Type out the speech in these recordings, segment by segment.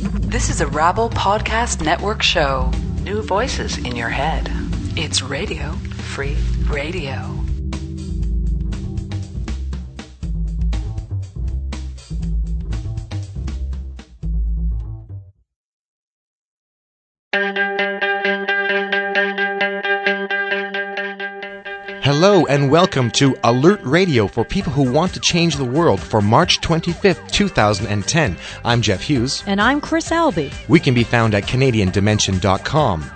This is a Rabble Podcast Network show. New voices in your head. It's Radio Free Radio. Hello and welcome to Alert Radio for people who want to change the world for March 25th, 2010. I'm Jeff Hughes. And I'm Chris Albee. We can be found at CanadianDimension.com.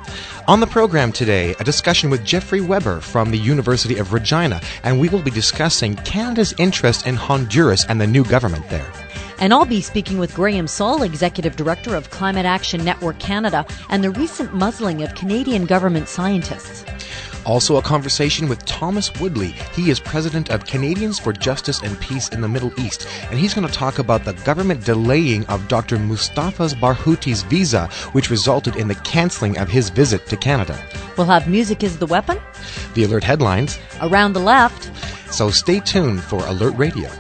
On the program today, a discussion with Jeffrey Webber from the University of Regina, and we will be discussing Canada's interest in Honduras and the new government there. And I'll be speaking with Graham Saul, Executive Director of Climate Action Network Canada, and the recent muzzling of Canadian government scientists. Also, a conversation with Thomas Woodley. He is president of Canadians for Justice and Peace in the Middle East, and he's going to talk about the government delaying of Dr. Mustafa's Barghouti's visa, which resulted in the canceling of his visit to Canada. We'll have Music is the Weapon, the alert headlines, Around the Left. So stay tuned for Alert Radio.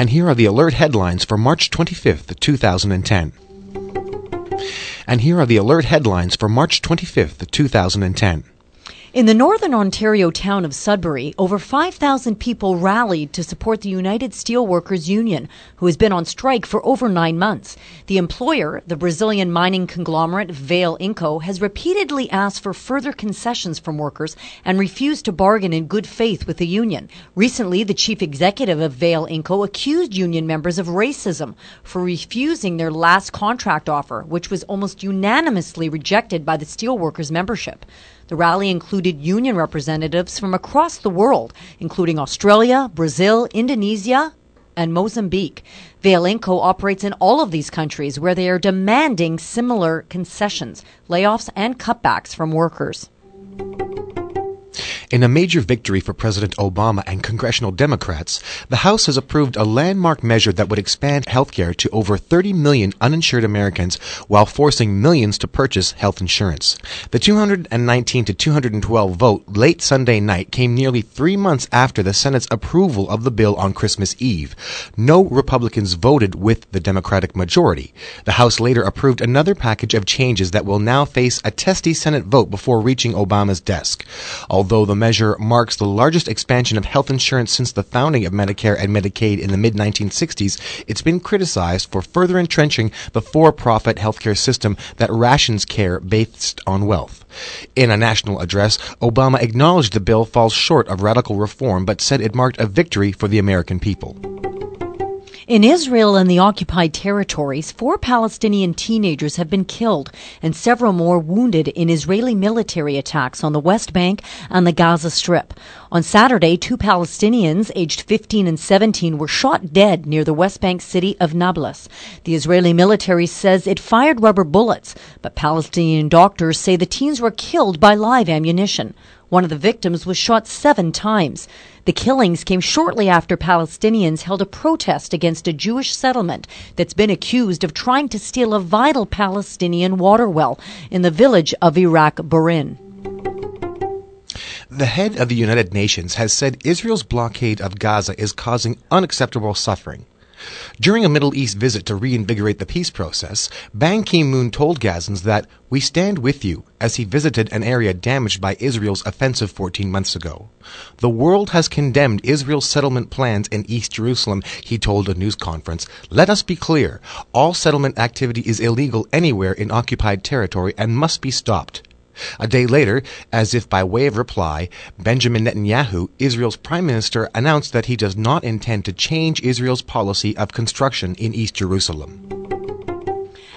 And here are the alert headlines for March 25th, 2010. And here are the alert headlines for March 25th, 2010. In the northern Ontario town of Sudbury, over 5,000 people rallied to support the United Steelworkers Union, who has been on strike for over nine months. The employer, the Brazilian mining conglomerate Vale Inco, has repeatedly asked for further concessions from workers and refused to bargain in good faith with the union. Recently, the chief executive of Vale Inco accused union members of racism for refusing their last contract offer, which was almost unanimously rejected by the steelworkers membership. The rally included union representatives from across the world, including Australia, Brazil, Indonesia, and Mozambique. Vale Inco operates in all of these countries where they are demanding similar concessions, layoffs, and cutbacks from workers. In a major victory for President Obama and congressional Democrats, the House has approved a landmark measure that would expand health care to over 30 million uninsured Americans while forcing millions to purchase health insurance. The 219 to 212 vote late Sunday night came nearly three months after the Senate's approval of the bill on Christmas Eve. No Republicans voted with the Democratic majority. The House later approved another package of changes that will now face a testy Senate vote before reaching Obama's desk. Although the measure marks the largest expansion of health insurance since the founding of Medicare and Medicaid in the mid 1960s, it's been criticized for further entrenching the for profit healthcare system that rations care based on wealth. In a national address, Obama acknowledged the bill falls short of radical reform but said it marked a victory for the American people. In Israel and the occupied territories, four Palestinian teenagers have been killed and several more wounded in Israeli military attacks on the West Bank and the Gaza Strip. On Saturday, two Palestinians, aged 15 and 17, were shot dead near the West Bank city of Nablus. The Israeli military says it fired rubber bullets, but Palestinian doctors say the teens were killed by live ammunition. One of the victims was shot seven times. The killings came shortly after Palestinians held a protest against a Jewish settlement that's been accused of trying to steal a vital Palestinian water well in the village of Iraq Burin. The head of the United Nations has said Israel's blockade of Gaza is causing unacceptable suffering. During a Middle East visit to reinvigorate the peace process, Ban Ki moon told Gazans that we stand with you as he visited an area damaged by Israel's offensive 14 months ago. The world has condemned Israel's settlement plans in East Jerusalem, he told a news conference. Let us be clear all settlement activity is illegal anywhere in occupied territory and must be stopped. A day later, as if by way of reply, Benjamin Netanyahu, Israel's prime minister, announced that he does not intend to change Israel's policy of construction in East Jerusalem.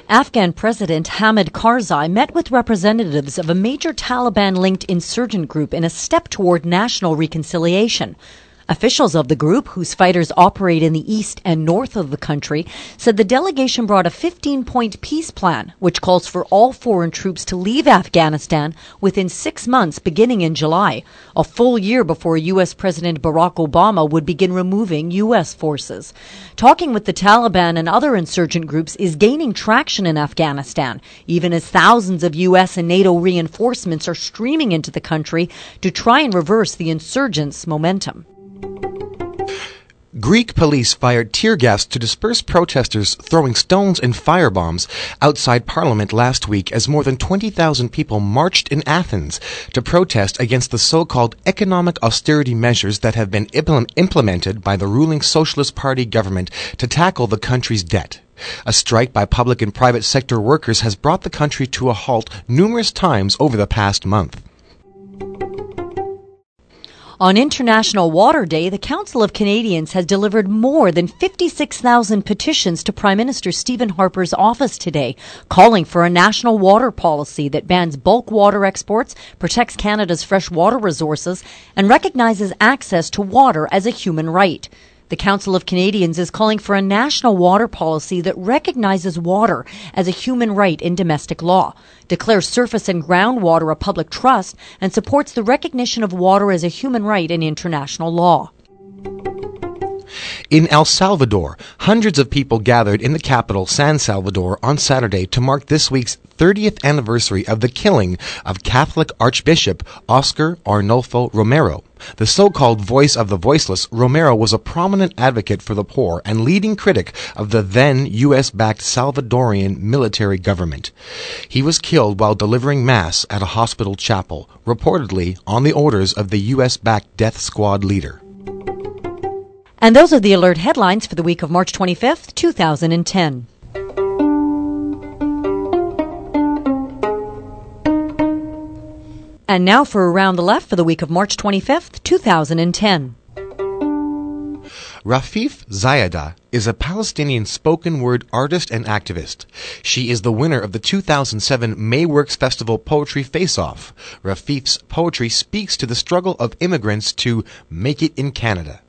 Afghan President Hamid Karzai met with representatives of a major Taliban linked insurgent group in a step toward national reconciliation. Officials of the group, whose fighters operate in the east and north of the country, said the delegation brought a 15 point peace plan, which calls for all foreign troops to leave Afghanistan within six months beginning in July, a full year before U.S. President Barack Obama would begin removing U.S. forces. Talking with the Taliban and other insurgent groups is gaining traction in Afghanistan, even as thousands of U.S. and NATO reinforcements are streaming into the country to try and reverse the insurgents' momentum. Greek police fired tear gas to disperse protesters throwing stones and firebombs outside parliament last week as more than 20,000 people marched in Athens to protest against the so-called economic austerity measures that have been implemented by the ruling Socialist Party government to tackle the country's debt. A strike by public and private sector workers has brought the country to a halt numerous times over the past month. On International Water Day, the Council of Canadians has delivered more than 56,000 petitions to Prime Minister Stephen Harper's office today, calling for a national water policy that bans bulk water exports, protects Canada's fresh water resources, and recognizes access to water as a human right. The Council of Canadians is calling for a national water policy that recognizes water as a human right in domestic law, declares surface and groundwater a public trust, and supports the recognition of water as a human right in international law. In El Salvador, hundreds of people gathered in the capital, San Salvador, on Saturday to mark this week's 30th anniversary of the killing of Catholic Archbishop Oscar Arnulfo Romero. The so-called voice of the voiceless, Romero was a prominent advocate for the poor and leading critic of the then U.S.-backed Salvadorian military government. He was killed while delivering mass at a hospital chapel, reportedly on the orders of the U.S.-backed death squad leader. And those are the alert headlines for the week of March 25th, 2010. And now for Around the Left for the week of March 25th, 2010. Rafeef Ziadah is a Palestinian spoken word artist and activist. She is the winner of the 2007 Mayworks Festival Poetry Face Off. Rafeef's poetry speaks to the struggle of immigrants to make it in Canada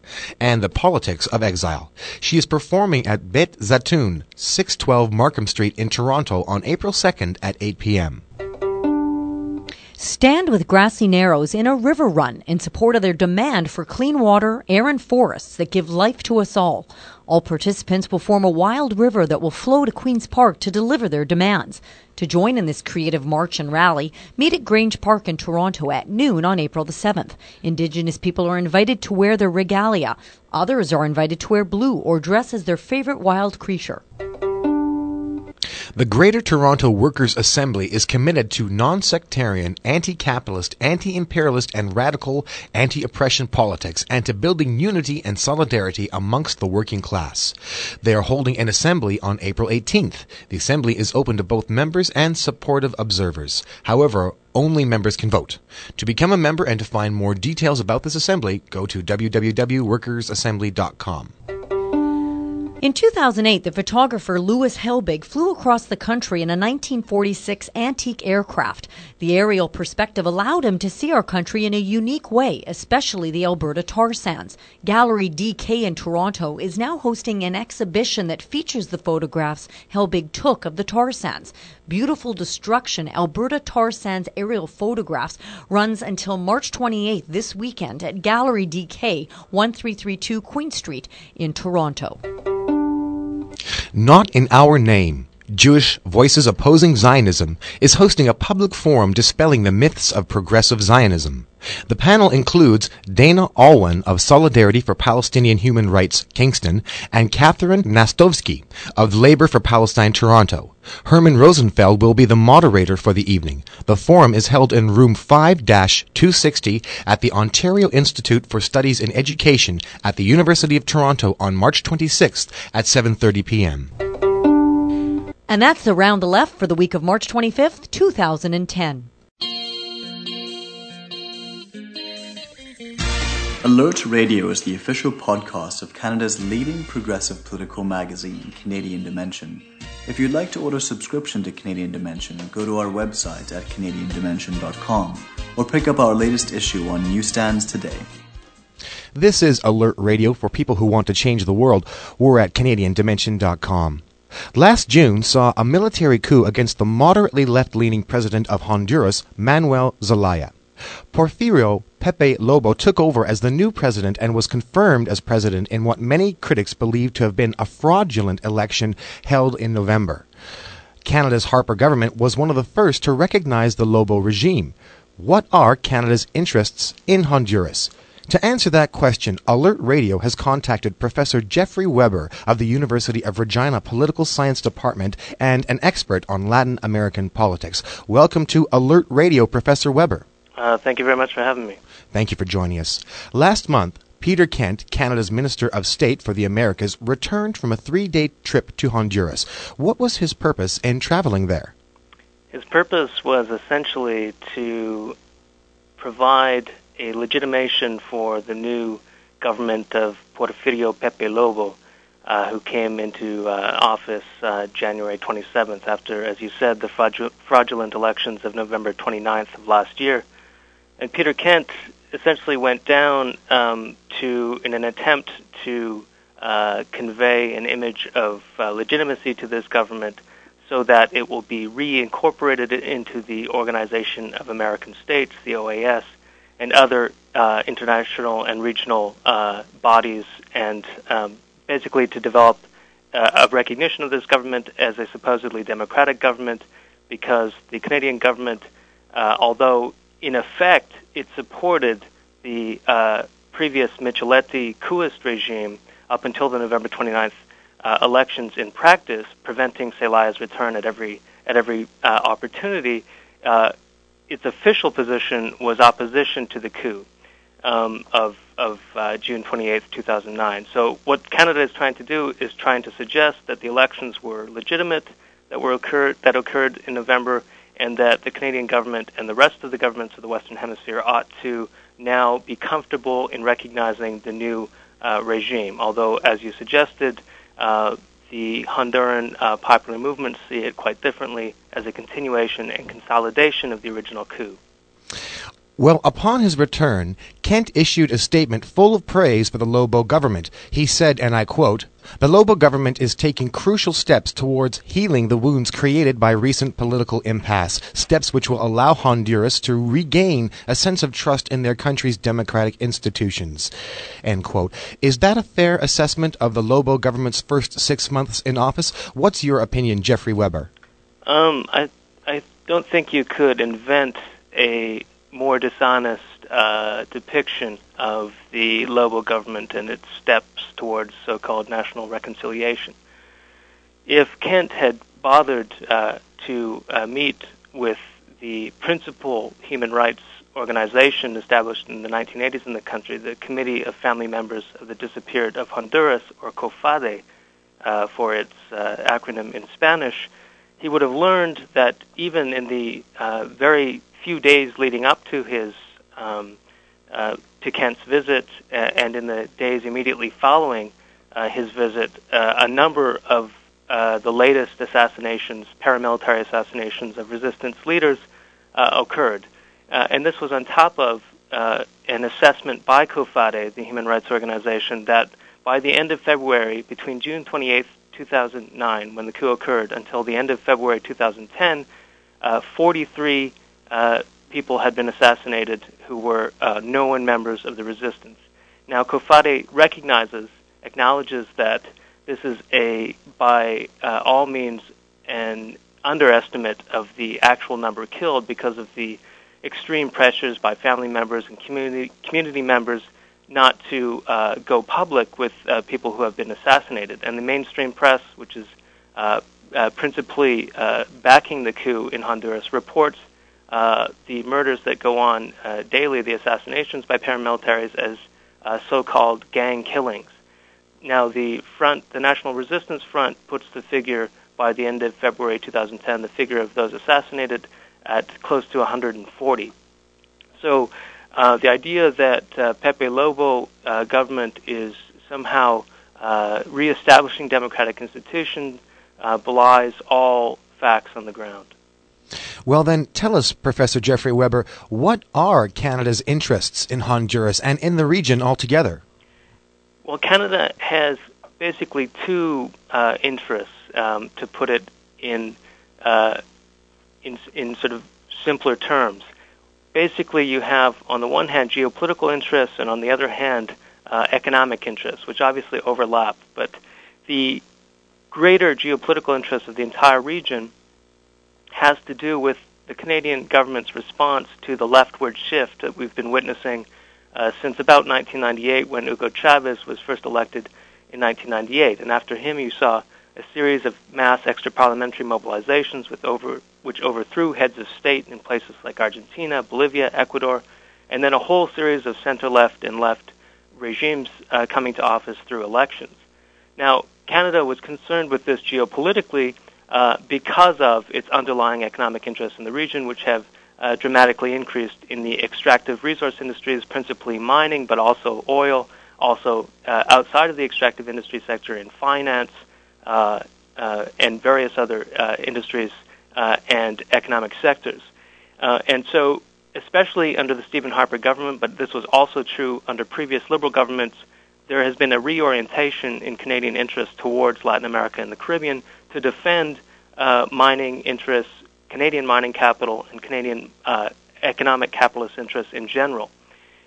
and the politics of exile. She is performing at Beit Zatoun, 612 Markham Street in Toronto on April 2nd at 8 p.m. Stand with Grassy Narrows in a river run in support of their demand for clean water, air, and forests that give life to us all. All participants will form a wild river that will flow to Queen's Park to deliver their demands. To join in this creative march and rally, meet at Grange Park in Toronto at noon on April the 7th. Indigenous people are invited to wear their regalia. Others are invited to wear blue or dress as their favorite wild creature. The Greater Toronto Workers' Assembly is committed to non-sectarian, anti-capitalist, anti-imperialist and radical anti-oppression politics and to building unity and solidarity amongst the working class. They are holding an assembly on April 18th. The assembly is open to both members and supportive observers. However, only members can vote. To become a member and to find more details about this assembly, go to www.workersassembly.com. In 2008, the photographer Louis Helbig flew across the country in a 1946 antique aircraft. The aerial perspective allowed him to see our country in a unique way, especially the Alberta tar sands. Gallery DK in Toronto is now hosting an exhibition that features the photographs Helbig took of the tar sands. Beautiful Destruction Alberta Tar Sands aerial photographs runs until March 28th this weekend at Gallery DK, 1332 Queen Street in Toronto. Not in Our Name. Jewish Voices Opposing Zionism is hosting a public forum dispelling the myths of progressive Zionism. The panel includes Dana Alwan of Solidarity for Palestinian Human Rights, Kingston, and Catherine Nastovsky of Labor for Palestine, Toronto. Herman Rosenfeld will be the moderator for the evening. The forum is held in room 5-260 at the Ontario Institute for Studies in Education at the University of Toronto on March 26th at 7:30 p.m. And that's Around the Left for the week of March 25th, 2010. Alert Radio is the official podcast of Canada's leading progressive political magazine, Canadian Dimension. If you'd like to order a subscription to Canadian Dimension, go to our website at canadiandimension.com or pick up our latest issue on newsstands today. This is Alert Radio for people who want to change the world. We're at CanadianDimension.com. Last June saw a military coup against the moderately left leaning president of Honduras, Manuel Zelaya. Porfirio Pepe Lobo took over as the new president and was confirmed as president in what many critics believe to have been a fraudulent election held in November. Canada's Harper government was one of the first to recognize the Lobo regime. What are Canada's interests in Honduras? To answer that question, Alert Radio has contacted Professor Jeffrey Webber of the University of Regina Political Science Department and an expert on Latin American politics. Welcome to Alert Radio, Professor Webber. Uh, thank you very much for having me. Thank you for joining us. Last month, Peter Kent, Canada's Minister of State for the Americas, returned from a three day trip to Honduras. What was his purpose in traveling there? His purpose was essentially to provide a legitimation for the new government of Porfirio Pepe Lobo, uh, who came into uh, office uh, January 27th after, as you said, the fraudulent elections of November 29th of last year. And Peter Kent essentially went down um, to, in an attempt to uh, convey an image of uh, legitimacy to this government so that it will be reincorporated into the Organization of American States, the OAS, and other uh, international and regional uh, bodies, and um, basically to develop uh, a recognition of this government as a supposedly democratic government, because the Canadian government, uh, although in effect it supported the uh, previous Micheletti coupist regime up until the November 29th uh, elections in practice, preventing Zelaya's return at every at every opportunity its official position was opposition to the coup um, of of uh, June 28, 2009. So what Canada is trying to do is trying to suggest that the elections were legitimate, that were occurred that occurred in November, and that the Canadian government and the rest of the governments of the Western Hemisphere ought to now be comfortable in recognizing the new uh, regime. Although, as you suggested, uh, the Honduran uh, popular movement see it quite differently as a continuation and consolidation of the original coup. Well, upon his return, Kent issued a statement full of praise for the Lobo government. He said, and I quote, The Lobo government is taking crucial steps towards healing the wounds created by recent political impasse, steps which will allow Honduras to regain a sense of trust in their country's democratic institutions. Is that a fair assessment of the Lobo government's first six months in office? What's your opinion, Jeffrey Webber? Um, I, I don't think you could invent a more dishonest uh, depiction of the Lobo government and its steps towards so-called national reconciliation. If Kent had bothered uh, to uh, meet with the principal human rights organization established in the 1980s in the country, the Committee of Family Members of the Disappeared of Honduras, or COFADEH, uh, for its uh, acronym in Spanish, he would have learned that even in the uh, very few days leading up to his um, uh, to Kent's visit, uh, and in the days immediately following uh, his visit, uh, a number of uh, the latest assassinations, paramilitary assassinations of resistance leaders, uh, occurred, and this was on top of an assessment by COFADEH, the human rights organization, that by the end of February, between June 28, 2009, when the coup occurred, until the end of February 2010, 43 uh, people had been assassinated who were uh, known members of the resistance. Now, COFADEH recognizes, acknowledges that this is a, by uh, all means, an underestimate of the actual number killed because of the extreme pressures by family members and community community members not to uh, go public with uh, people who have been assassinated. And the mainstream press, which is uh, uh principally uh, backing the coup in Honduras, reports uh, the murders that go on uh, daily, the assassinations by paramilitaries, as uh, so-called gang killings. Now, the front, the National Resistance Front, puts the figure by the end of February 2010, the figure of those assassinated at close to 140. So, uh, the idea that uh, Pepe Lobo uh, government is somehow reestablishing democratic institutions belies all facts on the ground. Well, then, tell us, Professor Jeffrey Webber, what are Canada's interests in Honduras and in the region altogether? Well, Canada has basically two uh, interests, um, to put it in, uh, in, in sort of simpler terms. Basically, you have, on the one hand, geopolitical interests, and on the other hand, uh, economic interests, which obviously overlap. But the greater geopolitical interests of the entire region has to do with the Canadian government's response to the leftward shift that we've been witnessing uh, since about 1998 when Hugo Chavez was first elected in 1998. And after him, you saw a series of mass extra-parliamentary mobilizations over, which overthrew heads of state in places like Argentina, Bolivia, Ecuador, and then a whole series of center-left and left regimes uh, coming to office through elections. Now, Canada was concerned with this geopolitically uh, because of its underlying economic interests in the region, which have uh, dramatically increased in the extractive resource industries, principally mining, but also oil, also uh, outside of the extractive industry sector in finance uh, uh, and various other industries and economic sectors. and so, especially under the Stephen Harper government, but this was also true under previous Liberal governments, there has been a reorientation in Canadian interests towards Latin America and the Caribbean to defend uh, mining interests, Canadian mining capital, and Canadian uh, economic capitalist interests in general.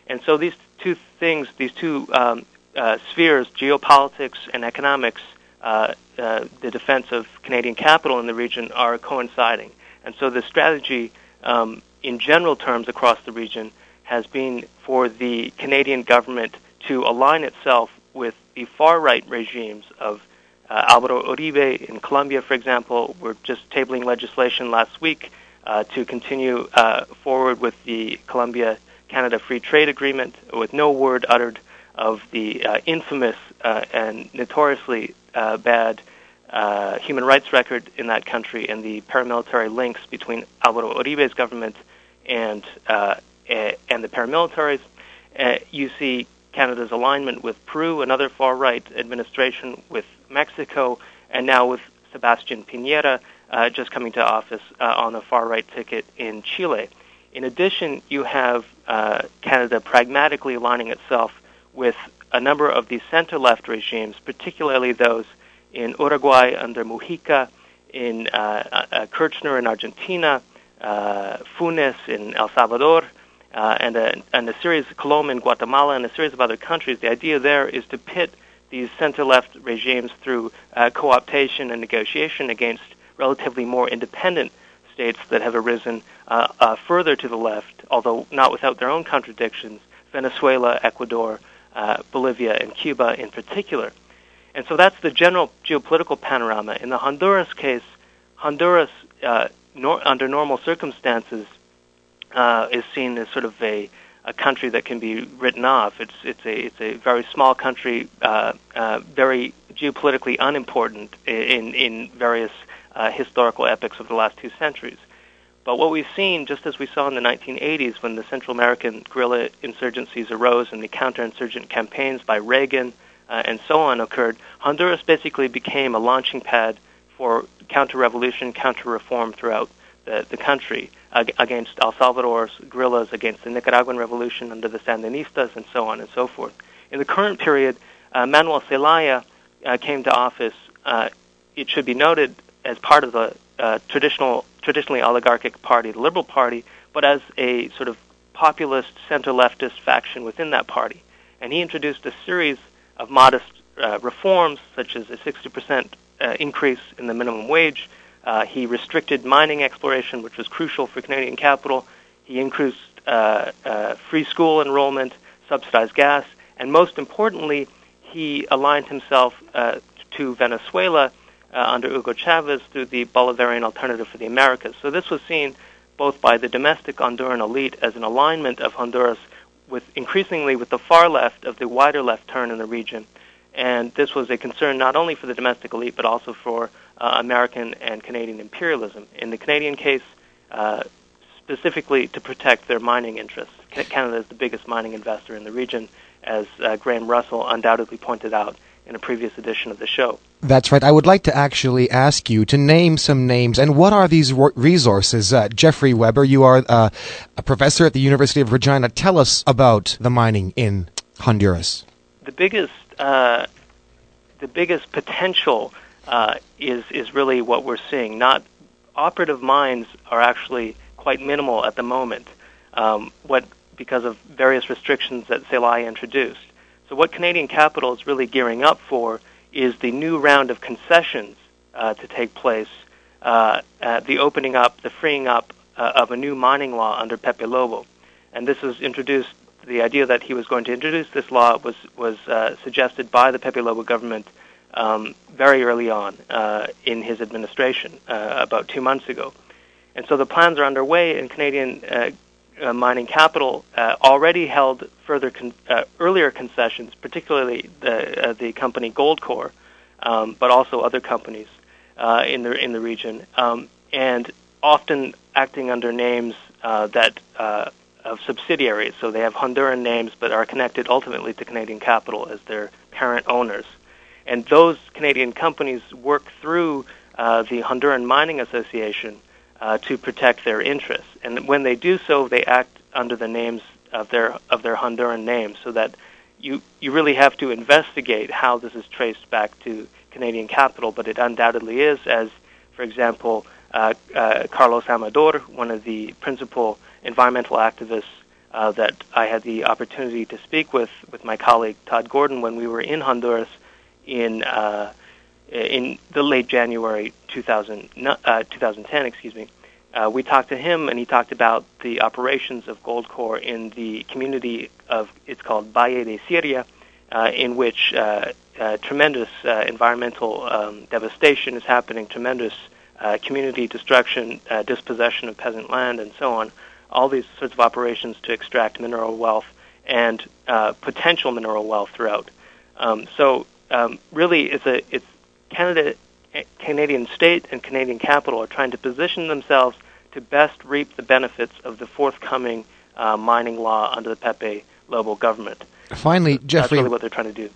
And so these two things, these two um, uh, spheres, geopolitics and economics, uh, uh, the defense of Canadian capital in the region, are coinciding. And so the strategy, um, in general terms across the region, has been for the Canadian government to align itself with the far right regimes of uh, Alvaro Uribe in Colombia, for example. We're just tabling legislation last week uh, to continue uh, forward with the Colombia Canada Free Trade Agreement with no word uttered of the uh, infamous uh, and notoriously uh, bad human rights record in that country and the paramilitary links between Alvaro Uribe's government and and the paramilitaries. you see Canada's alignment with Peru, another far right administration, with Mexico, and now with Sebastian Piñera uh, just coming to office uh, on the far right ticket in Chile. In addition, you have uh, Canada pragmatically aligning itself with a number of these center left regimes, particularly those in Uruguay under Mujica, in uh, uh, Kirchner in Argentina, uh, Funes in El Salvador, and, a, and a series, in Guatemala, and a series of other countries. The idea there is to pit these center-left regimes through uh, co-optation and negotiation against relatively more independent states that have arisen uh, uh, further to the left, although not without their own contradictions, Venezuela, Ecuador, uh, Bolivia, and Cuba in particular. And so that's the general geopolitical panorama. In the Honduras case, Honduras, uh, nor- under normal circumstances, uh, is seen as sort of a, a country that can be written off. It's it's a it's a very small country, uh, uh, very geopolitically unimportant in in various uh, historical epochs of the last two centuries. But what we've seen, just as we saw in the 1980s when the Central American guerrilla insurgencies arose and the counterinsurgent campaigns by Reagan uh, and so on occurred, Honduras basically became a launching pad for counter-revolution, counter-reform throughout the, the country against El Salvador's guerrillas, against the Nicaraguan revolution under the Sandinistas, and so on and so forth. In the current period, uh, Manuel Zelaya uh, came to office. Uh, it should be noted as part of the uh, traditional, traditionally oligarchic party, the Liberal Party, but as a sort of populist center-leftist faction within that party. And he introduced a series of modest uh, reforms, such as a 60% uh, increase in the minimum wage, uh, he restricted mining exploration, which was crucial for Canadian capital. He increased uh, uh, free school enrollment, subsidized gas, and most importantly, he aligned himself uh, to Venezuela uh, under Hugo Chavez through the Bolivarian Alternative for the Americas. So this was seen both by the domestic Honduran elite as an alignment of Honduras with increasingly with the far left of the wider left turn in the region. And this was a concern not only for the domestic elite, but also for uh, American and Canadian imperialism. In the Canadian case, uh, specifically to protect their mining interests. Canada is the biggest mining investor in the region, as uh, Graham Russell undoubtedly pointed out in a previous edition of the show. That's right. I would like to actually ask you to name some names and what are these resources? Uh, Jeffrey Webber, you are uh, a professor at the University of Regina. Tell us about the mining in Honduras. The biggest, uh, the biggest potential uh, is is really what we're seeing. Not operative mines are actually quite minimal at the moment. Um, what because of various restrictions that Zelaya introduced. So what Canadian capital is really gearing up for is the new round of concessions uh, to take place, uh, uh, the opening up, the freeing up uh, of a new mining law under Pepe Lobo. And this was introduced, the idea that he was going to introduce this law was, was uh, suggested by the Pepe Lobo government um, very early on uh, in his administration, about two months ago. And so the plans are underway, and Canadian uh, mining capital uh, already held further con- uh, earlier concessions, particularly the uh, the company Goldcorp, um, but also other companies uh, in the in the region, um, and often acting under names uh, that of subsidiaries. So they have Honduran names, but are connected ultimately to Canadian capital as their parent owners. And those Canadian companies work through the Honduran Mining Association uh, to protect their interests. And when they do so, they act under the names of their of their Honduran names, so that you you really have to investigate how this is traced back to Canadian capital. But it undoubtedly is, as for example, uh, uh, Carlos Amador, one of the principal environmental activists uh, that I had the opportunity to speak with with my colleague Todd Gordon when we were in Honduras in uh, in the late January 2000, uh, 2010, excuse me, uh, we talked to him, and he talked about the operations of Goldcorp in the community of it's called Valle de Siria, uh, in which uh, uh, tremendous uh, environmental um, devastation is happening, tremendous community destruction, dispossession of peasant land, and so on. All these sorts of operations to extract mineral wealth and potential mineral wealth throughout. Um, so um, really, it's a it's Canada, Canadian state and Canadian capital are trying to position themselves to best reap the benefits of the forthcoming uh, mining law under the Pepe Lobo government. Finally, Jeffrey. That's really what they're trying to do.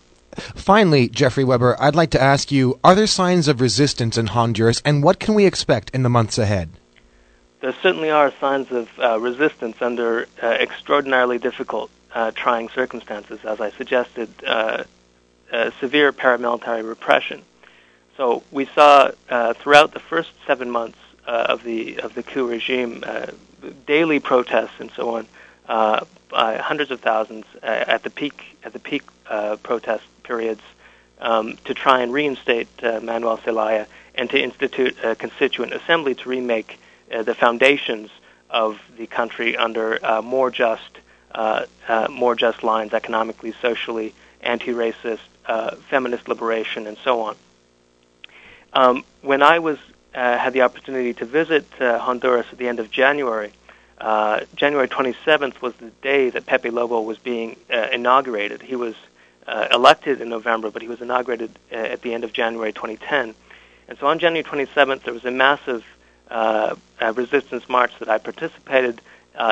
Finally, Jeffrey Webber, I'd like to ask you are there signs of resistance in Honduras, and what can we expect in the months ahead? There certainly are signs of uh, resistance under uh, extraordinarily difficult, uh, trying circumstances, as I suggested, uh, severe paramilitary repression. So we saw uh, throughout the first seven months uh, of the of the coup regime, uh, daily protests and so on, hundreds of thousands at the peak at the peak protest periods um, to try and reinstate Manuel Zelaya and to institute a constituent assembly to remake the foundations of the country under uh, more just uh, uh, more just lines economically, socially, anti-racist, uh, feminist liberation, and so on. Um, when I was uh, had the opportunity to visit uh, Honduras at the end of January, uh, January 27th was the day that Pepe Lobo was being uh, inaugurated. He was elected in November, but he was inaugurated at the end of January 2010. And so on January 27th, there was a massive resistance march that I participated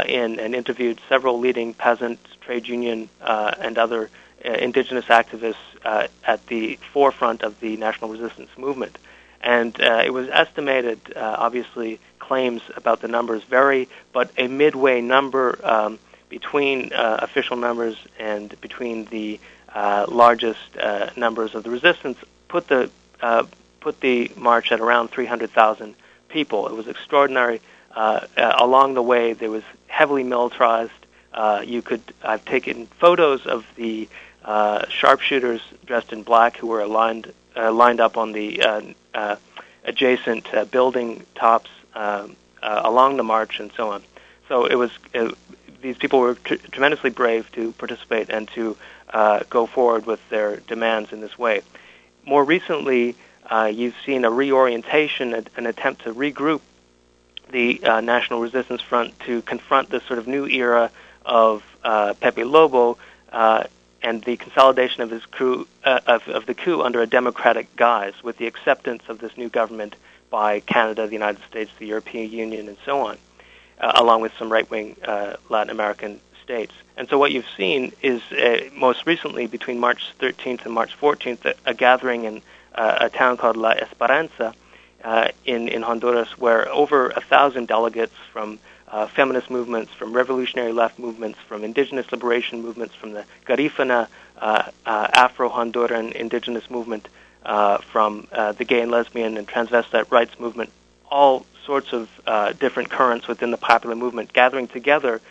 in and interviewed several leading peasant, trade union, and other indigenous activists uh, at the forefront of the national resistance movement. And uh, it was estimated, uh, obviously, claims about the numbers vary, but a midway number um, between uh, official numbers and between the uh, largest uh, numbers of the resistance put the uh, put the march at around 300,000 people. It was extraordinary. Uh, uh, along the way, there was heavily militarized. Uh, you could I've taken photos of the uh, sharpshooters dressed in black who were aligned uh, lined up on the uh, uh, adjacent uh, building tops um, uh, along the march and so on. So it was uh, these people were tr- tremendously brave to participate and to uh, go forward with their demands in this way. More recently, uh, you've seen a reorientation, an attempt to regroup the uh, National Resistance Front to confront this sort of new era of uh, Pepe Lobo uh, and the consolidation of his uh, of, of the coup under a democratic guise, with the acceptance of this new government by Canada, the United States, the European Union, and so on, uh, along with some right-wing uh, Latin American states. And so what you've seen is uh, most recently between March 13th and March 14th a, a gathering in uh, a town called La Esperanza uh, in in Honduras, where over a thousand delegates from uh, feminist movements, from revolutionary left movements, from indigenous liberation movements, from the Garifuna uh, uh, Afro-Honduran indigenous movement, uh, from uh, the gay and lesbian and transvestite rights movement, all sorts of uh, different currents within the popular movement gathering together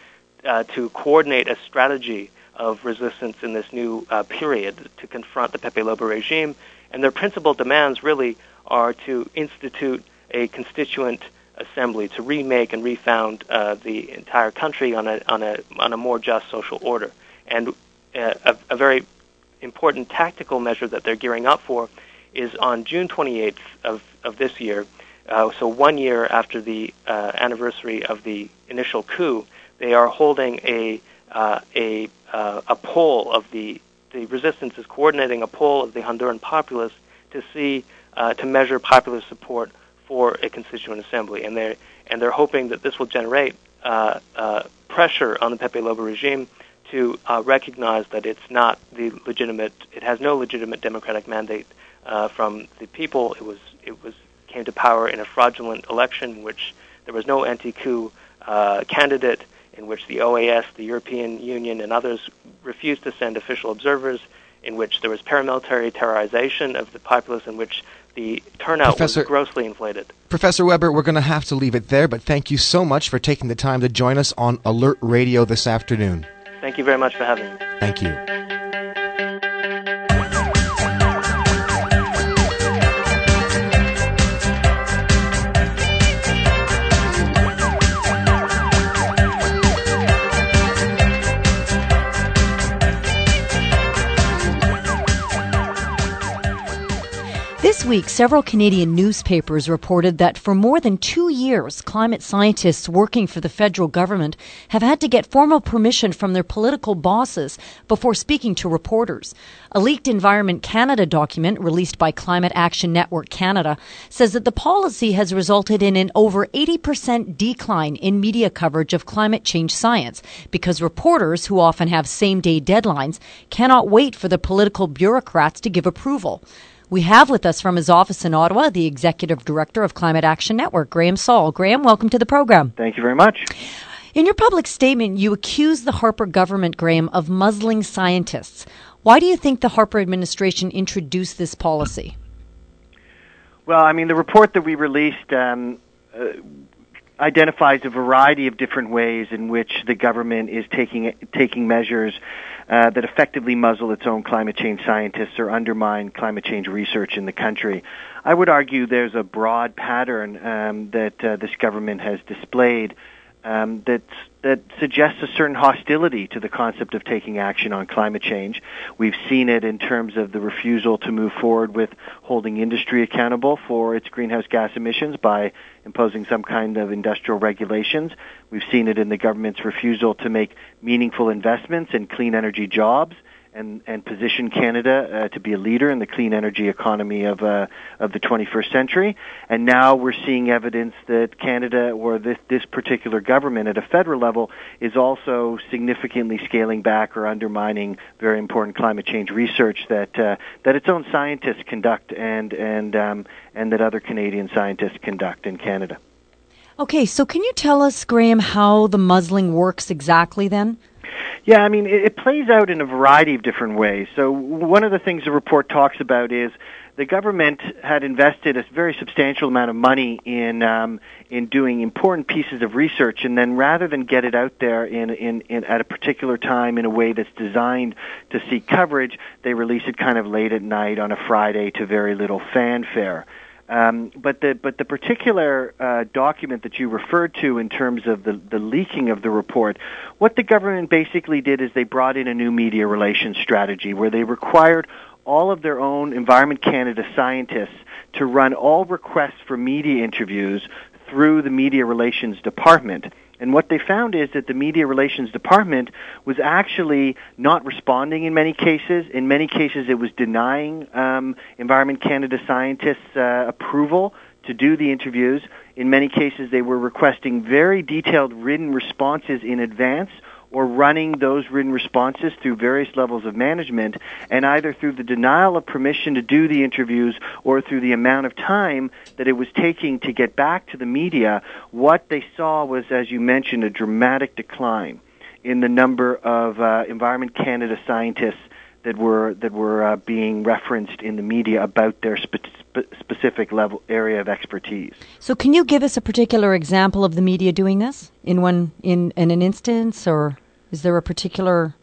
to coordinate a strategy of resistance in this new period to confront the Pepe Lobo regime. And their principal demands really are to institute a constituent assembly to remake and refound uh, the entire country on a on a on a more just social order. And uh, a, a very important tactical measure that they're gearing up for is on June 28th of, of this year. Uh, so one year after the uh, anniversary of the initial coup, they are holding a uh, a uh, a poll of the the resistance is coordinating a poll of the Honduran populace to see to measure popular support for a constituent assembly, and they and they're hoping that this will generate uh, uh, pressure on the Pepe Lobo regime to uh, recognize that it's not the legitimate, it has no legitimate democratic mandate uh, from the people. It was it was came to power in a fraudulent election in which there was no anti-coup uh, candidate, in which the OAS, the European Union, and others refused to send official observers, in which there was paramilitary terrorization of the populace, in which the turnout Professor, was grossly inflated. Professor Webber, we're going to have to leave it there, but thank you so much for taking the time to join us on Alert Radio this afternoon. Thank you very much for having me. Thank you. Week, several Canadian newspapers reported that for more than two years, climate scientists working for the federal government have had to get formal permission from their political bosses before speaking to reporters. A leaked Environment Canada document released by Climate Action Network Canada says that the policy has resulted in an over 80% decline in media coverage of climate change science because reporters, who often have same day deadlines, cannot wait for the political bureaucrats to give approval. We have with us from his office in Ottawa the Executive Director of Climate Action Network, Graham Saul. Graham, welcome to the program. Thank you very much. In your public statement, you accuse the Harper government, Graham, of muzzling scientists. Why do you think the Harper administration introduced this policy? Well, I mean, the report that we released um, uh, identifies a variety of different ways in which the government is taking taking measures uh, that effectively muzzle its own climate change scientists or undermine climate change research in the country. I would argue there's a broad pattern um, that uh, this government has displayed um, that that suggests a certain hostility to the concept of taking action on climate change. We've seen it in terms of the refusal to move forward with holding industry accountable for its greenhouse gas emissions by imposing some kind of industrial regulations. We've seen it in the government's refusal to make meaningful investments in clean energy jobs and, and position Canada uh, to be a leader in the clean energy economy of uh, of the 21st century. And now we're seeing evidence that Canada or this this particular government at a federal level is also significantly scaling back or undermining very important climate change research that uh, that its own scientists conduct and and um, and that other Canadian scientists conduct in Canada. Okay, so can you tell us, Graham, how the muzzling works exactly then? Yeah, I mean, it, it plays out in a variety of different ways. So one of the things the report talks about is the government had invested a very substantial amount of money in um, in doing important pieces of research, and then rather than get it out there in, in, in at a particular time in a way that's designed to seek coverage, they release it kind of late at night on a Friday to very little fanfare. Um, but the but the particular uh, document that you referred to in terms of the the leaking of the report, what the government basically did is they brought in a new media relations strategy where they required all of their own Environment Canada scientists to run all requests for media interviews through the media relations department. And what they found is that the media relations department was actually not responding in many cases. In many cases, it was denying um, Environment Canada scientists uh, approval to do the interviews. In many cases, they were requesting very detailed written responses in advance or running those written responses through various levels of management, and either through the denial of permission to do the interviews or through the amount of time that it was taking to get back to the media, what they saw was, as you mentioned, a dramatic decline in the number of uh, Environment Canada scientists that were that were uh, being referenced in the media about their spe- spe- specific level area of expertise. So, can you give us a particular example of the media doing this in one in, in an instance, or is there a particular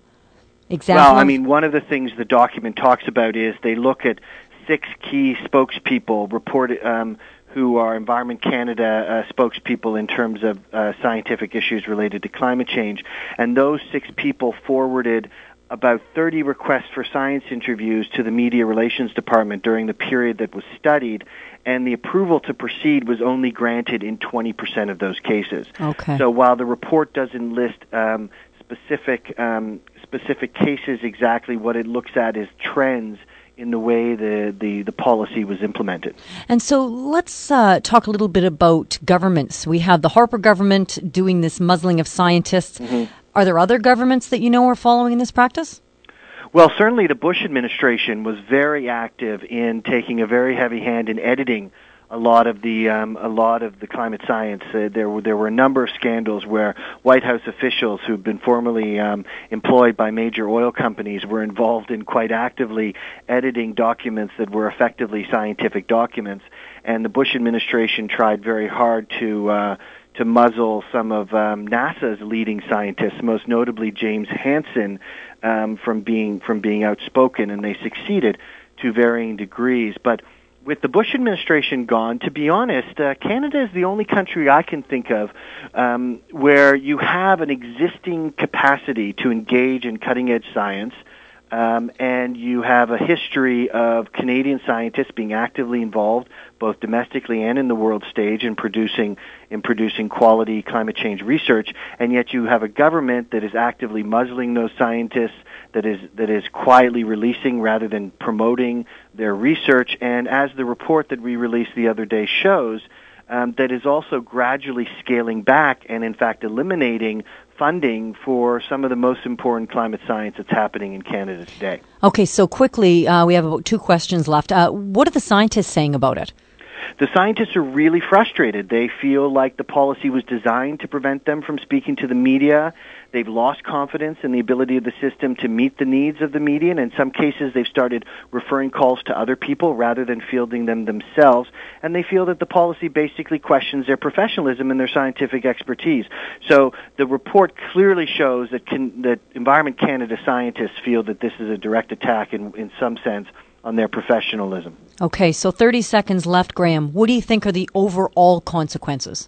example? Well, I mean, one of the things the document talks about is they look at six key spokespeople reported. Um, who are Environment Canada uh, spokespeople in terms of uh, scientific issues related to climate change. And those six people forwarded about 30 requests for science interviews to the Media Relations Department during the period that was studied, and the approval to proceed was only granted in 20% of those cases. Okay. So while the report doesn't list um, specific um, specific cases exactly, what it looks at is trends in the way the, the, the policy was implemented. And so let's uh, talk a little bit about governments. We have the Harper government doing this muzzling of scientists. Mm-hmm. Are there other governments that you know are following this practice? Well, certainly the Bush administration was very active in taking a very heavy hand in editing a lot of the um, a lot of the climate science. Uh, there were there were a number of scandals where White House officials who've been formerly um, employed by major oil companies were involved in quite actively editing documents that were effectively scientific documents. And the Bush administration tried very hard to uh, to muzzle some of um, NASA's leading scientists, most notably James Hansen, um, from being from being outspoken, and they succeeded to varying degrees. But with the Bush administration gone, to be honest, uh, Canada is the only country I can think of um, where you have an existing capacity to engage in cutting edge science. Um, and you have a history of Canadian scientists being actively involved, both domestically and in the world stage, in producing in producing quality climate change research. And yet, you have a government that is actively muzzling those scientists, that is that is quietly releasing rather than promoting their research. And as the report that we released the other day shows, um, that is also gradually scaling back and, in fact, eliminating funding for some of the most important climate science that's happening in Canada today. Okay, so quickly, uh, we have about two questions left. Uh, what are the scientists saying about it? The scientists are really frustrated. They feel like the policy was designed to prevent them from speaking to the media. They've lost confidence in the ability of the system to meet the needs of the media, and in some cases they've started referring calls to other people rather than fielding them themselves, and they feel that the policy basically questions their professionalism and their scientific expertise. So the report clearly shows that, can, that Environment Canada scientists feel that this is a direct attack in, in some sense on their professionalism. Okay, so 30 seconds left, Graham. What do you think are the overall consequences?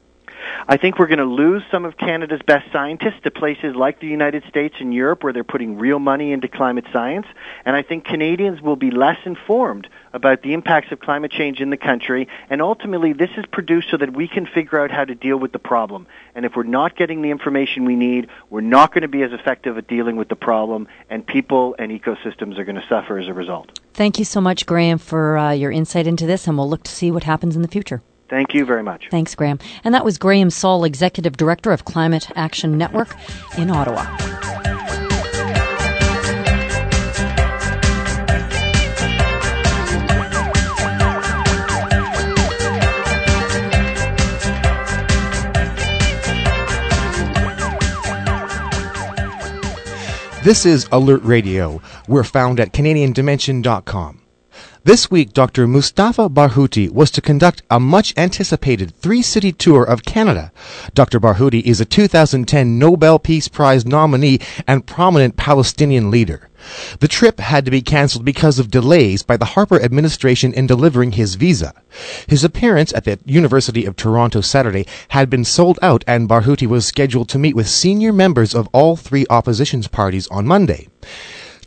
I think we're going to lose some of Canada's best scientists to places like the United States and Europe where they're putting real money into climate science. And I think Canadians will be less informed about the impacts of climate change in the country. And ultimately, this is produced so that we can figure out how to deal with the problem. And if we're not getting the information we need, we're not going to be as effective at dealing with the problem. And people and ecosystems are going to suffer as a result. Thank you so much, Graham, for uh, your insight into this. And we'll look to see what happens in the future. Thank you very much. Thanks, Graham. And that was Graham Saul, Executive Director of Climate Action Network in Ottawa. This is Alert Radio. We're found at CanadianDimension.com. This week, Dr. Mustafa Barghouti was to conduct a much anticipated three city tour of Canada. Dr. Barghouti is a 2010 Nobel Peace Prize nominee and prominent Palestinian leader. The trip had to be cancelled because of delays by the Harper administration in delivering his visa. His appearance at the University of Toronto Saturday had been sold out and Barghouti was scheduled to meet with senior members of all three opposition parties on Monday.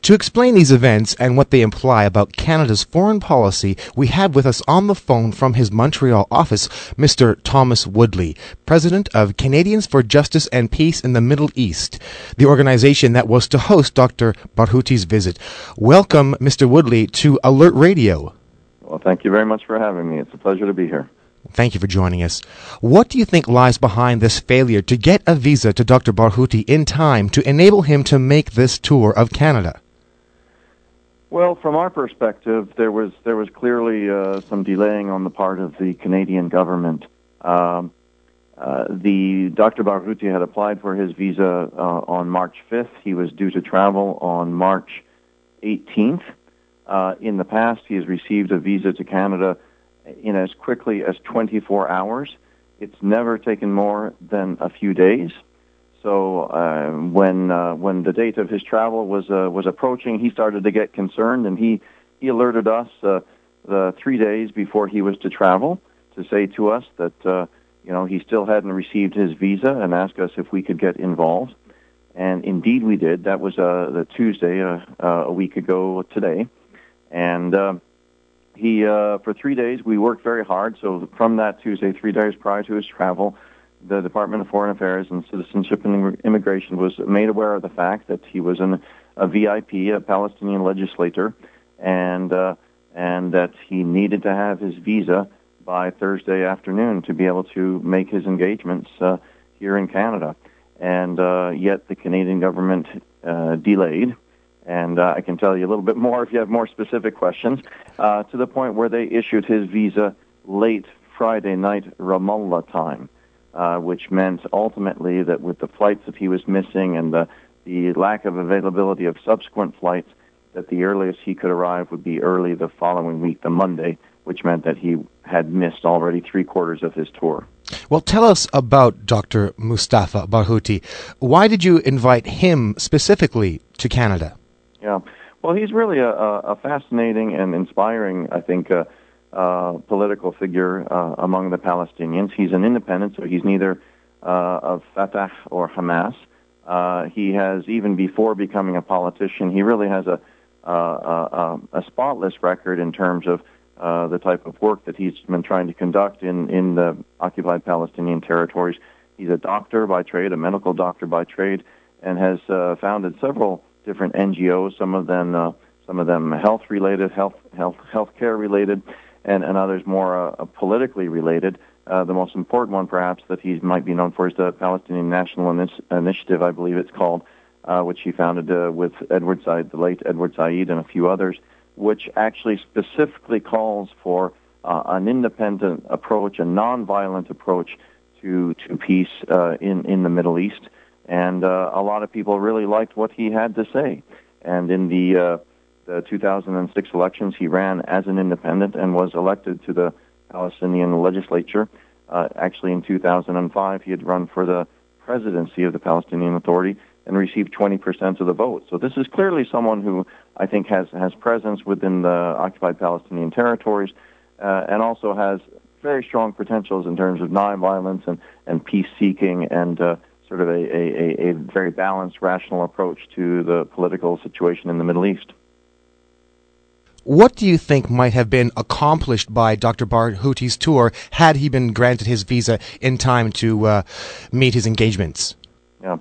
To explain these events and what they imply about Canada's foreign policy, we have with us on the phone from his Montreal office Mr. Thomas Woodley, President of Canadians for Justice and Peace in the Middle East, the organization that was to host Dr. Barghouti's visit. Welcome, Mr. Woodley, to Alert Radio. Well, thank you very much for having me. It's a pleasure to be here. Thank you for joining us. What do you think lies behind this failure to get a visa to Dr. Barghouti in time to enable him to make this tour of Canada? Well, from our perspective, there was there was clearly uh, some delaying on the part of the Canadian government. Um, uh, the Dr. Barghouti had applied for his visa uh, on March 5th. He was due to travel on March 18th. Uh, in the past, he has received a visa to Canada in as quickly as 24 hours. It's never taken more than a few days. So uh, when uh, when the date of his travel was uh, was approaching, he started to get concerned, and he he alerted us uh, the three days before he was to travel to say to us that uh, you know he still hadn't received his visa and asked us if we could get involved. And indeed, we did. That was uh, the Tuesday uh, uh, a week ago today, and. Uh, he uh, for three days we worked very hard. So from that Tuesday, three days prior to his travel, the Department of Foreign Affairs and Citizenship and Immigration was made aware of the fact that he was an, a VIP, a Palestinian legislator, and uh, and that he needed to have his visa by Thursday afternoon to be able to make his engagements uh, here in Canada. And uh, yet the Canadian government uh, delayed. And uh, I can tell you a little bit more if you have more specific questions, uh, to the point where they issued his visa late Friday night Ramallah time, uh, which meant ultimately that with the flights that he was missing and the, the lack of availability of subsequent flights, that the earliest he could arrive would be early the following week, the Monday, which meant that he had missed already three quarters of his tour. Well, tell us about Dr. Mustafa Barghouti. Why did you invite him specifically to Canada? Yeah. Well, he's really a, a fascinating and inspiring, I think, uh, uh, political figure uh, among the Palestinians. He's an independent, so he's neither uh, of Fatah or Hamas. Uh, he has, even before becoming a politician, he really has a, a, a, a spotless record in terms of uh, the type of work that he's been trying to conduct in, in the occupied Palestinian territories. He's a doctor by trade, a medical doctor by trade, and has uh, founded several different NGOs. Some of them, uh, some of them health related, health health healthcare related, and, and others more uh, politically related. Uh, the most important one, perhaps, that he might be known for is the Palestinian National Initi- Initiative, I believe it's called, uh, which he founded uh, with Edward Said, the late Edward Said, and a few others, which actually specifically calls for uh, an independent approach, a nonviolent approach to to peace uh, in in the Middle East and uh, a lot of people really liked what he had to say. And in the uh, the 2006 elections, he ran as an independent and was elected to the Palestinian legislature. Uh, actually, in 2005, he had run for the presidency of the Palestinian Authority and received 20% of the vote. So this is clearly someone who I think has has presence within the occupied Palestinian territories, uh, and also has very strong potentials in terms of nonviolence and and peace seeking and uh, sort of a, a, a very balanced, rational approach to the political situation in the Middle East. What do you think might have been accomplished by Dr. Barghouti's tour had he been granted his visa in time to uh, meet his engagements? Yeah.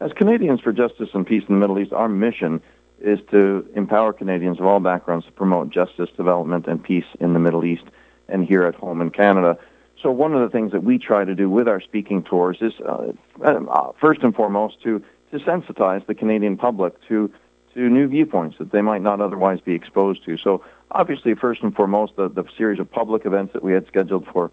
As Canadians for Justice and Peace in the Middle East, our mission is to empower Canadians of all backgrounds to promote justice, development, and peace in the Middle East and here at home in Canada. So one of the things that we try to do with our speaking tours is, uh, uh, first and foremost, to to sensitize the Canadian public to to new viewpoints that they might not otherwise be exposed to. So obviously, first and foremost, the, the series of public events that we had scheduled for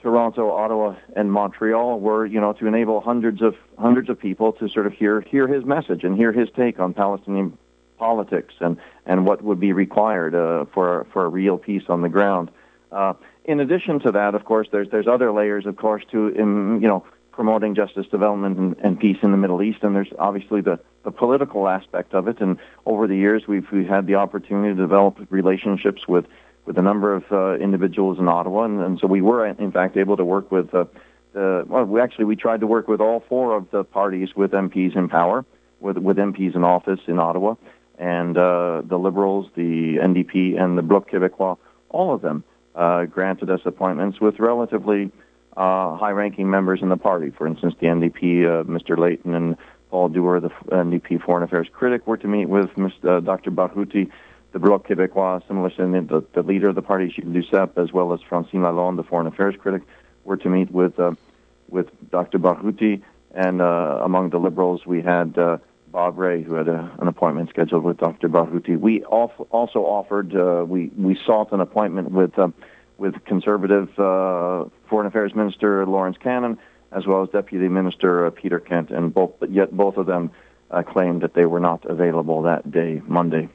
Toronto, Ottawa, and Montreal were, you know, to enable hundreds of hundreds of people to sort of hear hear his message and hear his take on Palestinian politics and and what would be required uh, for for a real peace on the ground. Uh, in addition to that, of course, there's there's other layers, of course, to um, you know promoting justice, development, and, and, peace in the Middle East. And there's obviously the, the political aspect of it. And over the years, we've, we've had the opportunity to develop relationships with, with a number of uh, individuals in Ottawa. And, and, so we were, in fact, able to work with, uh, the, well, we actually, we tried to work with all four of the parties with MPs in power, with, with MPs in office in Ottawa, and uh, the Liberals, the NDP, and the Bloc Québécois, all of them uh, granted us appointments with relatively uh, high-ranking members in the party. For instance, the NDP, uh, Mr. Layton and Paul Dewar, the NDP Foreign Affairs critic, were to meet with Mr., uh, Dr. Barghouti. the Bloc Québécois, similarly, the, the leader of the party, Gilles Duceppe, as well as Francine Lalonde, the foreign affairs critic, were to meet with uh, with Dr. Barghouti. And uh, among the liberals, we had uh, Bob Rae, who had a, an appointment scheduled with Dr. Barghouti. We also offered, we, we sought an appointment with, with conservative uh, Foreign Affairs Minister Lawrence Cannon, as well as Deputy Minister uh, Peter Kent, and both, yet both of them uh, claimed that they were not available that day, Monday.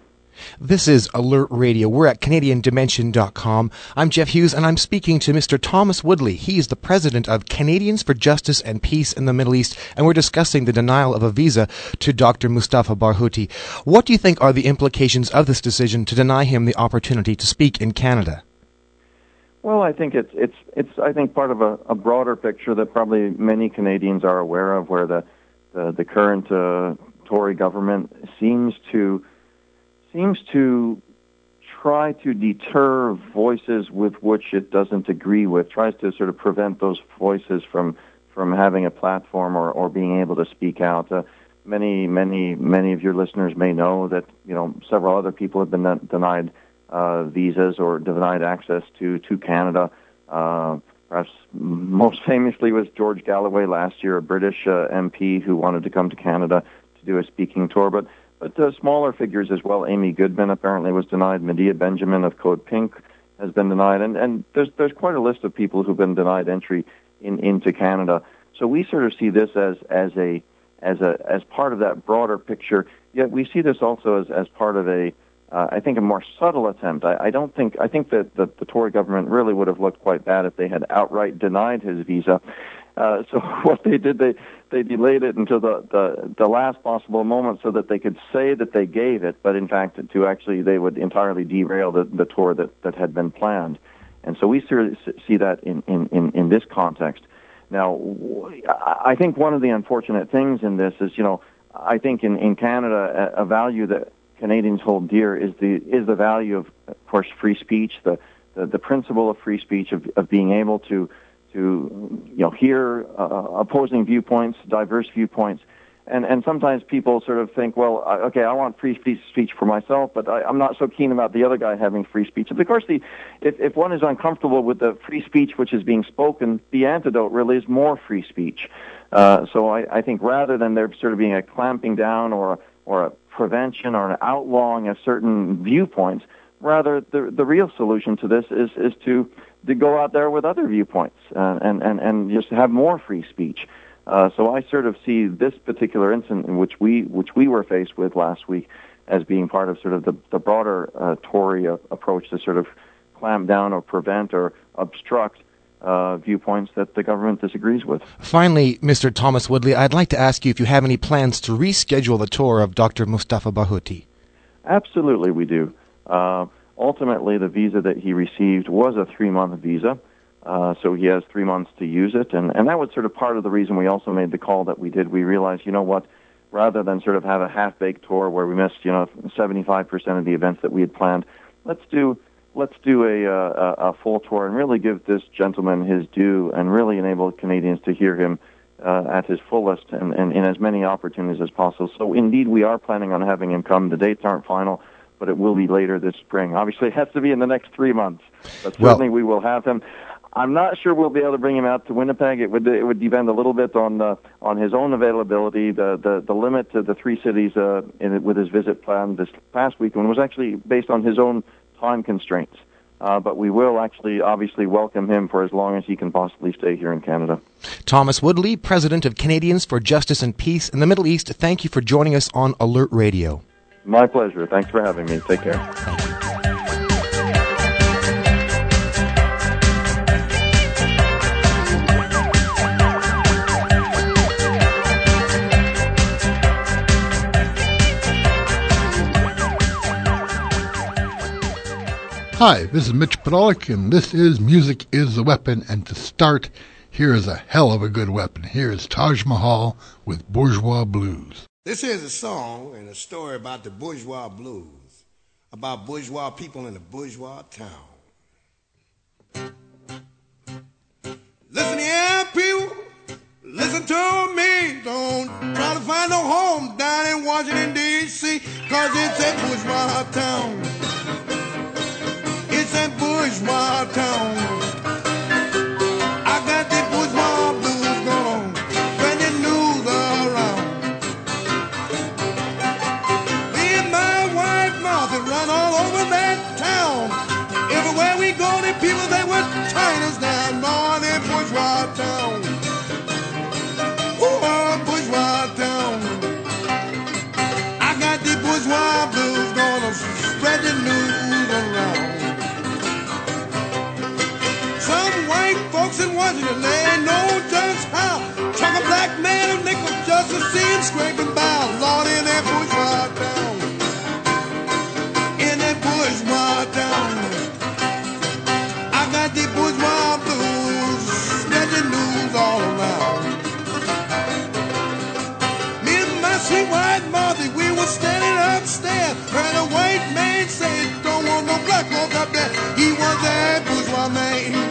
This is Alert Radio. We're at CanadianDimension.com. I'm Jeff Hughes, and I'm speaking to Mr. Thomas Woodley. He is the president of Canadians for Justice and Peace in the Middle East, and we're discussing the denial of a visa to Dr. Mustafa Barghouti. What do you think are the implications of this decision to deny him the opportunity to speak in Canada? Well, I think it's it's it's I think part of a, a broader picture that probably many Canadians are aware of, where the the, the current uh, Tory government seems to seems to try to deter voices with which it doesn't agree with, tries to sort of prevent those voices from from having a platform or, or being able to speak out. Uh, many, many, many of your listeners may know that you know several other people have been denied uh, visas or denied access to to Canada. Uh, perhaps most famously was George Galloway last year, a British uh, MP who wanted to come to Canada to do a speaking tour, but but uh, smaller figures as well. Amy Goodman apparently was denied. Medea Benjamin of Code Pink has been denied, and and there's there's quite a list of people who've been denied entry in into Canada. So we sort of see this as as a as a as part of that broader picture. Yet we see this also as as part of a uh, I think a more subtle attempt. I, I don't think I think that the, the Tory government really would have looked quite bad if they had outright denied his visa. Uh, so what they did, they they delayed it until the, the the last possible moment so that they could say that they gave it, but in fact to actually they would entirely derail the, the tour that, that had been planned. And so we see that in, in, in, this context. Now, I think one of the unfortunate things in this is, you know, I think in, in Canada, a value that Canadians hold dear is the is the value of, of course, free speech, the, the the principle of free speech of of being able to to you know hear uh, opposing viewpoints, diverse viewpoints, and and sometimes people sort of think, well, okay, I want free speech for myself, but I, I'm not so keen about the other guy having free speech. Of course, the if if one is uncomfortable with the free speech which is being spoken, the antidote really is more free speech. Uh, so I, I think rather than there sort of being a clamping down or or a prevention or an outlawing of certain viewpoints, rather the the real solution to this is is to to go out there with other viewpoints uh, and, and, and just have more free speech. Uh, so I sort of see this particular incident in which we which we were faced with last week as being part of sort of the, the broader uh, Tory uh, approach to sort of clamp down or prevent or obstruct uh, viewpoints that the government disagrees with. Finally, Mr. Thomas Woodley, I'd like to ask you if you have any plans to reschedule the tour of Dr. Mustafa Barghouti. Absolutely, we do. Uh, ultimately, the visa that he received was a three month visa. Uh, so he has three months to use it. And, and that was sort of part of the reason we also made the call that we did. We realized, you know what, rather than sort of have a half baked tour where we missed, you know, 75% of the events that we had planned, let's do let's do a, a, a full tour and really give this gentleman his due and really enable Canadians to hear him uh, at his fullest and, and in as many opportunities as possible. So indeed, we are planning on having him come. The dates aren't final but it will be later this spring. Obviously, it has to be in the next three months, but certainly well, we will have him. I'm not sure we'll be able to bring him out to Winnipeg. It would it would depend a little bit on uh, on his own availability. The the, the limit to the three cities uh, in, with his visit plan this past weekend was actually based on his own time constraints. Uh, but we will actually obviously welcome him for as long as he can possibly stay here in Canada. Thomas Woodley, President of Canadians for Justice and Peace in the Middle East, thank you for joining us on Alert Radio. My pleasure. Thanks for having me. Take care. Hi, this is Mitch Podolak, and this is Music is the Weapon. And to start, here is a hell of a good weapon. Here is Taj Mahal with Bourgeois Blues. This is a song and a story about the bourgeois blues, about bourgeois people in a bourgeois town. Listen here, people. Listen to me. Don't try to find no home down in Washington, D.C., cause it's a bourgeois town. tempos matam. Washington, they know just how. Chuck a black man a nickel just to see him scraping by. Lord, in that bourgeois town. In that bourgeois town. I got the bourgeois blues, the news all around. Me and my sweet white Martha, we were standing upstairs. Heard a white man say, don't want no black folk up there. He was that bourgeois man.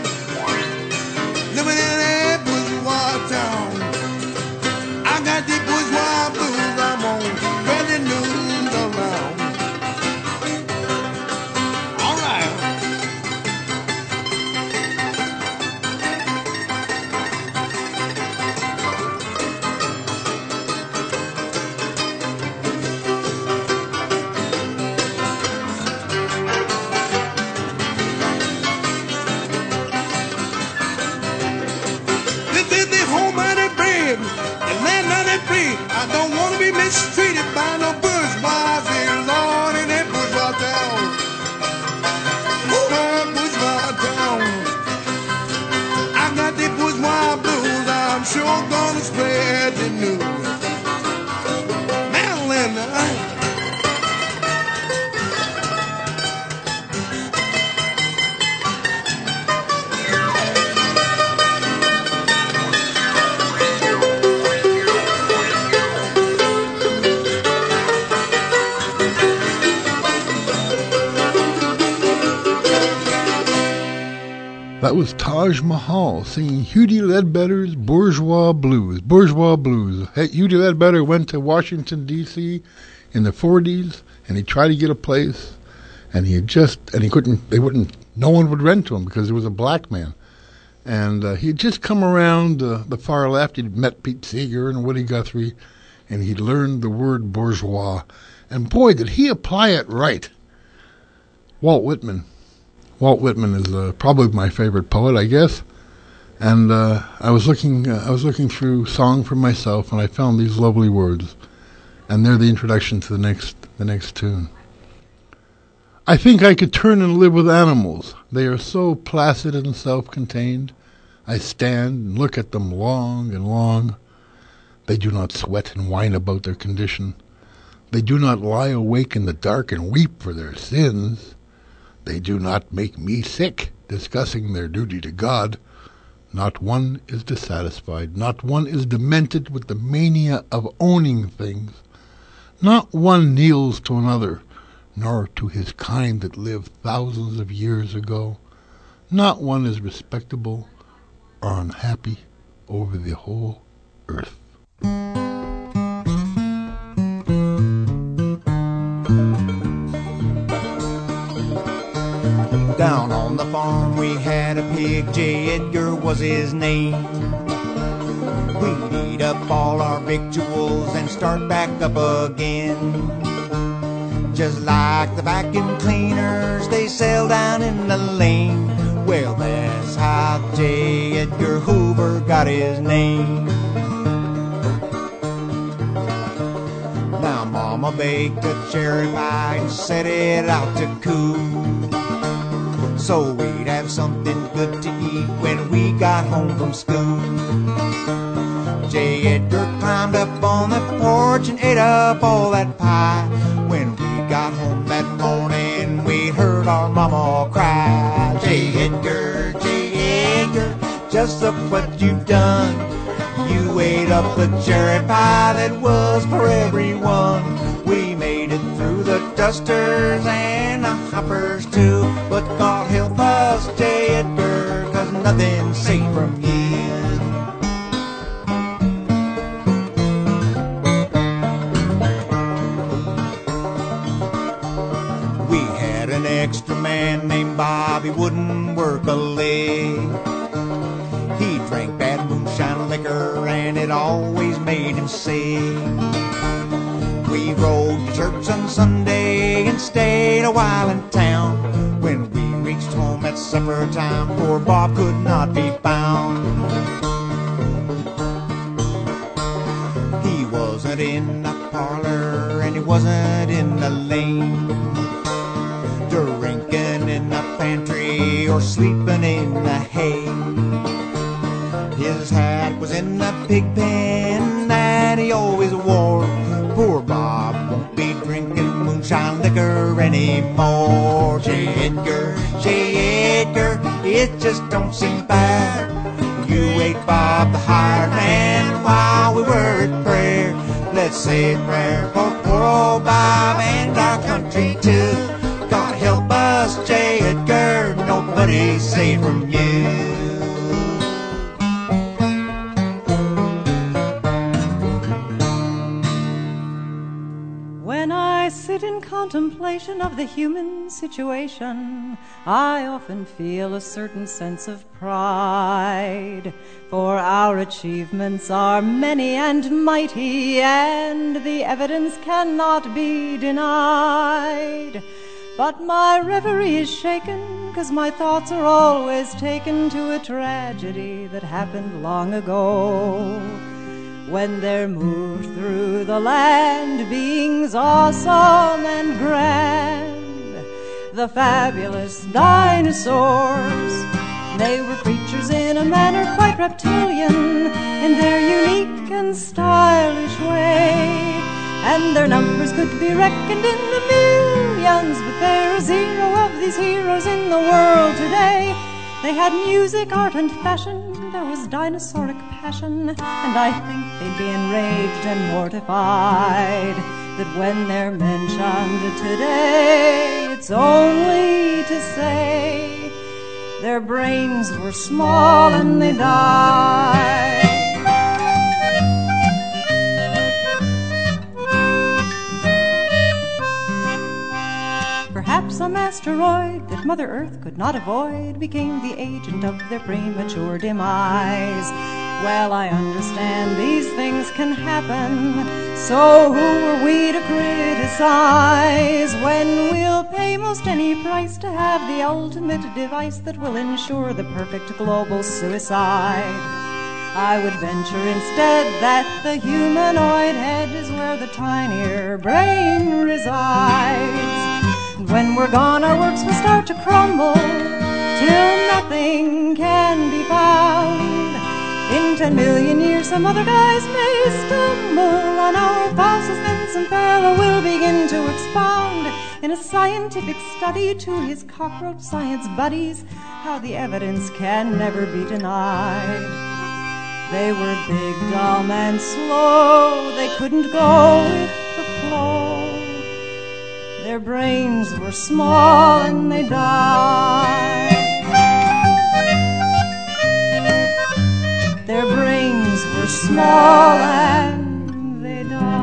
That was Taj Mahal singing Huddie Ledbetter's Bourgeois Blues. Bourgeois Blues. Hey, Ledbetter went to Washington, D.C. in the 40s and he tried to get a place and he just, and he couldn't, they wouldn't, no one would rent to him because he was a black man. And uh, he had just come around uh, the far left. He'd met Pete Seeger and Woody Guthrie and he'd learned the word bourgeois. And boy, did he apply it right. Walt Whitman. Walt Whitman is uh, probably my favorite poet, I guess. And uh, I was looking, uh, I was looking through song for myself, and I found these lovely words, and they're the introduction to the next, the next tune. I think I could turn and live with animals. They are so placid and self-contained. I stand and look at them long and long. They do not sweat and whine about their condition. They do not lie awake in the dark and weep for their sins. They do not make me sick, discussing their duty to God. Not one is dissatisfied. Not one is demented with the mania of owning things. Not one kneels to another, nor to his kind that lived thousands of years ago. Not one is respectable or unhappy over the whole earth. Down on the farm we had a pig, J. Edgar was his name. We'd eat up all our victuals and start back up again. Just like the vacuum cleaners they sell down in the lane. Well, that's how J. Edgar Hoover got his name. Now Mama baked a cherry pie and set it out to cool. So we'd have something good to eat when we got home from school. J. Edgar climbed up on the porch and ate up all that pie. When we got home that morning, we heard our mama cry. J. Edgar, J. Edgar, just look what you've done. You ate up the cherry pie that was for everyone. We made it through the dusters and the hoppers too. But God nothing safe from me. We had an extra man named Bobby wouldn't work a leg. He drank bad moonshine liquor and it always made him sick. We rode to church on Sunday and stayed a while in town. When we reached home at supper time, poor Bob could not be found. He wasn't in the parlor and he wasn't in the lane. Drinking in the pantry or sleeping in the hay. His hat was in the pig pen that he always wore. Liquor anymore. J. Edgar, J. Edgar, it just don't seem fair. You ate Bob the hired man while we were at prayer. Let's say a prayer for poor old Bob and our country too. God help us, J. Edgar, nobody safe from you. In contemplation of the human situation, I often feel a certain sense of pride. For our achievements are many and mighty, and the evidence cannot be denied. But my reverie is shaken, cause my thoughts are always taken to a tragedy that happened long ago when there moved through the land beings awesome and grand. The fabulous dinosaurs. They were creatures in a manner quite reptilian in their unique and stylish way. And their numbers could be reckoned in the millions, but there are zero of these heroes in the world today. They had music, art, and fashion. There was dinosauric passion, and I think they'd be enraged and mortified that when they're mentioned today, it's only to say their brains were small and they died. Some asteroid that Mother Earth could not avoid became the agent of their premature demise. Well, I understand these things can happen, so who are we to criticize when we'll pay most any price to have the ultimate device that will ensure the perfect global suicide? I would venture instead that the humanoid head is where the tinier brain resides. When we're gone, our works will start to crumble till nothing can be found. In ten million years, some other guys may stumble on our fossils, then some fellow will begin to expound in a scientific study to his cockroach science buddies how the evidence can never be denied. They were big, dumb, and slow. They couldn't go. Their brains were small and they died. Their brains were small and they died.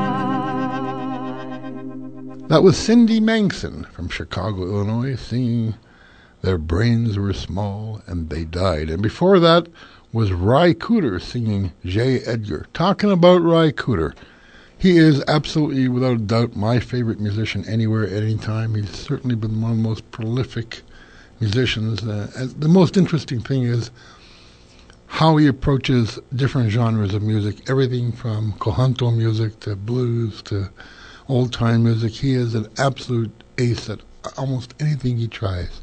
That was Cindy Manson from Chicago, Illinois, singing Their Brains Were Small and They Died. And before that was Ry Cooder singing J. Edgar. Talking about Ry Cooder. He is absolutely, without a doubt, my favorite musician anywhere, at any time. He's certainly been one of the most prolific musicians. Uh, the most interesting thing is how he approaches different genres of music, everything from conjunto music to blues to old time music. He is an absolute ace at almost anything he tries.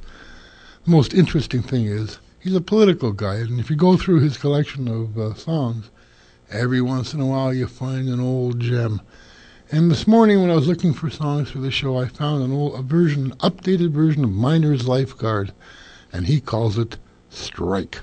The most interesting thing is he's a political guy, and if you go through his collection of uh, songs, Every once in a while you find an old gem. And this morning when I was looking for songs for the show, I found an old a version, updated version of Miner's Lifeguard, and he calls it Strike.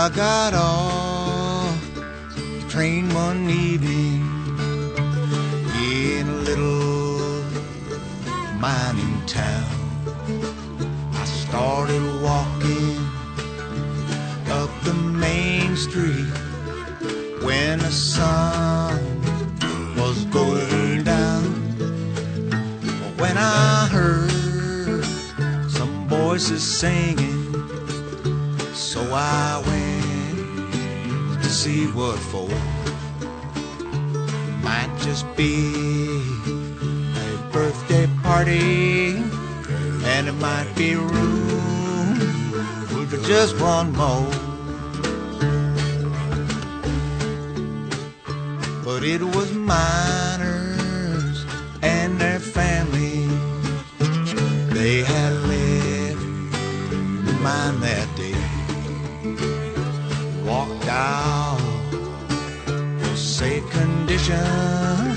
I got off the train one evening in a little mining town. I started walking up the main street when the sun was going down. When I heard some voices singing, so I see what for. Might just be a birthday party, and it might be room for just one more. But it was miners condition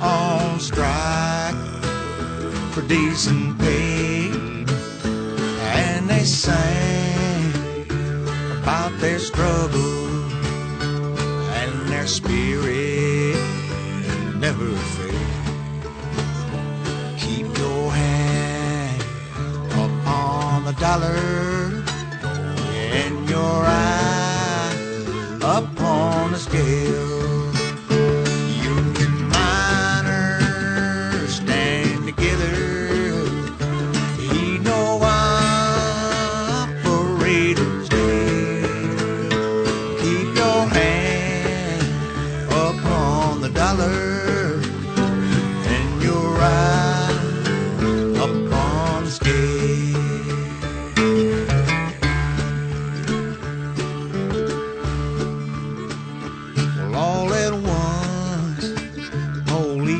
on strike for decent pay. And they sang about their struggle and their spirit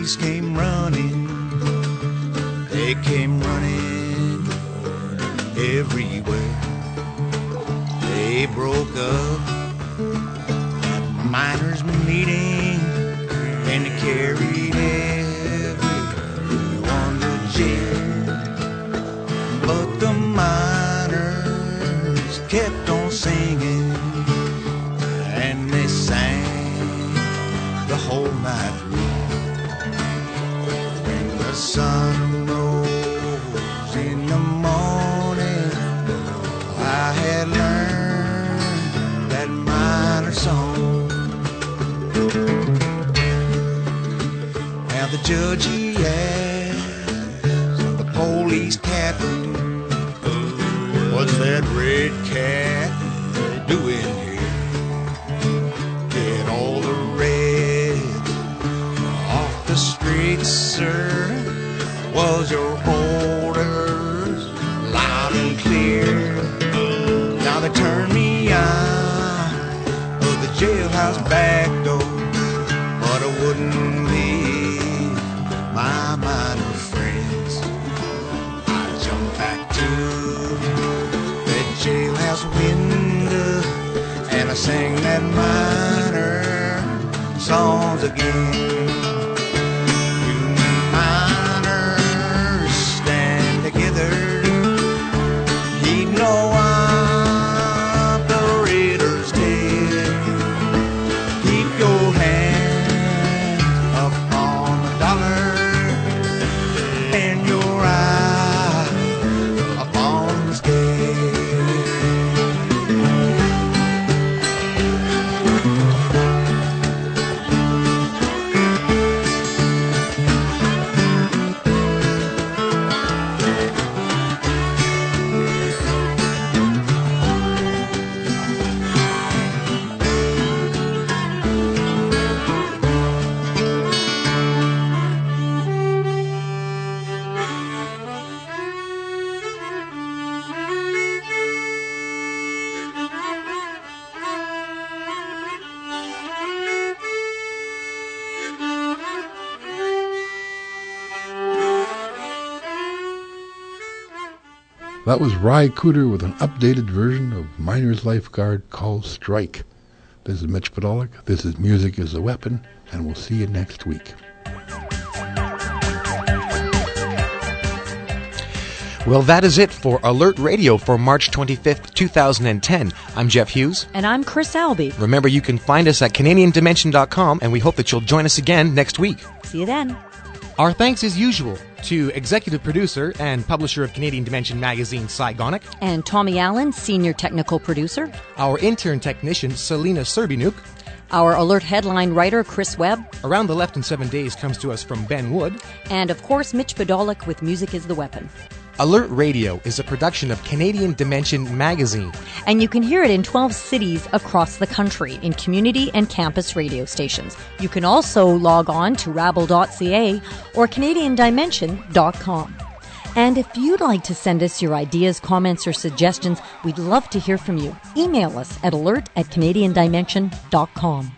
police came running. They came running everywhere. They broke up that miners' meeting and they carried everyone to jail. But the miners kept He asked the police captain, "What's that red cat doing here?" Get all the reds off the streets, sir. Was your orders loud and clear? Now they turn me out of the jailhouse back sang that minor songs again. That was Ry Cooder with an updated version of Miner's Lifeguard called Strike. This is Mitch Podolak. This is Music is a Weapon, and we'll see you next week. Well, that is it for Alert Radio for March 25th, 2010. I'm Jeff Hughes. And I'm Chris Albee. Remember, you can find us at CanadianDimension.com, and we hope that you'll join us again next week. See you then. Our thanks as usual To executive producer and publisher of Canadian Dimension magazine, Cy Gonick. And Tommy Allen, senior technical producer. Our intern technician, Selena Serbinuk. Our alert headline writer, Chris Webb. Around the Left in Seven Days comes to us from Ben Wood. And of course, Mitch Podolak with Music is the Weapon. Alert Radio is a production of Canadian Dimension magazine. And you can hear it in 12 cities across the country in community and campus radio stations. You can also log on to rabble.ca or canadiandimension.com. And if you'd like to send us your ideas, comments, or suggestions, we'd love to hear from you. Email us at alert at canadiandimension.com.